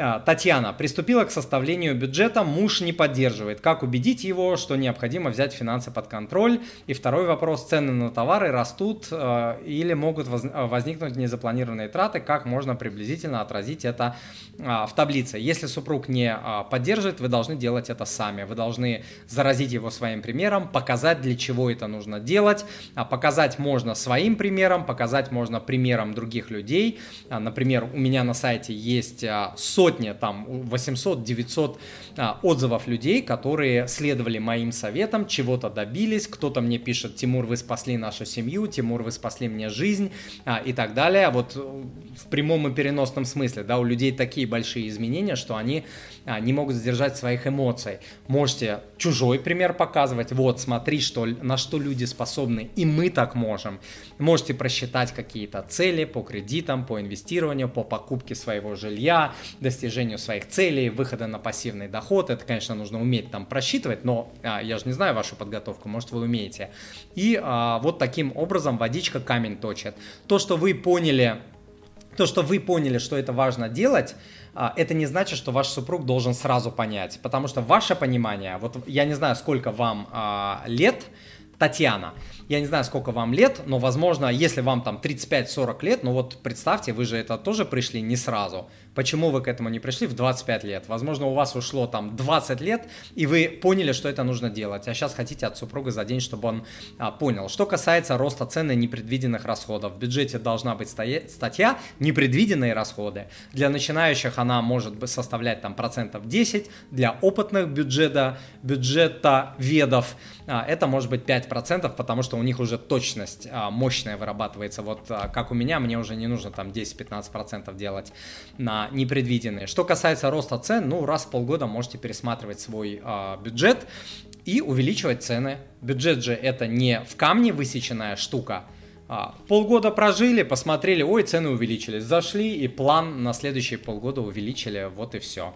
А, Татьяна приступила к составлению бюджета, муж не поддерживает. Как убедить его, что необходимо взять финансы под контроль? И второй вопрос, цены на товары растут э, или могут воз, возникнуть незапланированные траты? Как можно приблизительно отразить это э, в таблице? Если супруг не э, поддерживает, вы должны делать это сами. Вы должны заразить его своим примером, показать, для чего это нужно делать. А показать можно своим примером, показать можно примером других людей. А, например, у меня на сайте есть сотни сотня, там 800-900 а, отзывов людей, которые следовали моим советам, чего-то добились. Кто-то мне пишет, Тимур, вы спасли нашу семью, Тимур, вы спасли мне жизнь а, и так далее. Вот в прямом и переносном смысле, да, у людей такие большие изменения, что они а, не могут сдержать своих эмоций. Можете чужой пример показывать, вот, смотри, что, на что люди способны, и мы так можем. Можете просчитать какие-то цели по кредитам, по инвестированию, по покупке своего жилья, достижению своих целей, выхода на пассивный доход. Это, конечно, нужно уметь там просчитывать, но а, я же не знаю вашу подготовку, может вы умеете. И а, вот таким образом водичка камень точит. То, что вы поняли, то, что вы поняли, что это важно делать, а, это не значит, что ваш супруг должен сразу понять, потому что ваше понимание, вот я не знаю, сколько вам а, лет, Татьяна, я не знаю, сколько вам лет, но, возможно, если вам там 35-40 лет, ну вот представьте, вы же это тоже пришли не сразу. Почему вы к этому не пришли в 25 лет? Возможно, у вас ушло там 20 лет, и вы поняли, что это нужно делать, а сейчас хотите от супруга за день, чтобы он а, понял. Что касается роста цены непредвиденных расходов, в бюджете должна быть статья «Непредвиденные расходы». Для начинающих она может составлять там процентов 10, для опытных бюджета, бюджета ведов а, это может быть 5%, потому что у них уже точность а, мощная вырабатывается. Вот а, как у меня, мне уже не нужно там 10-15% делать на непредвиденные. Что касается роста цен, ну, раз в полгода можете пересматривать свой э, бюджет и увеличивать цены. Бюджет же это не в камне высеченная штука, а, полгода прожили, посмотрели, ой, цены увеличились, зашли и план на следующие полгода увеличили, вот и все.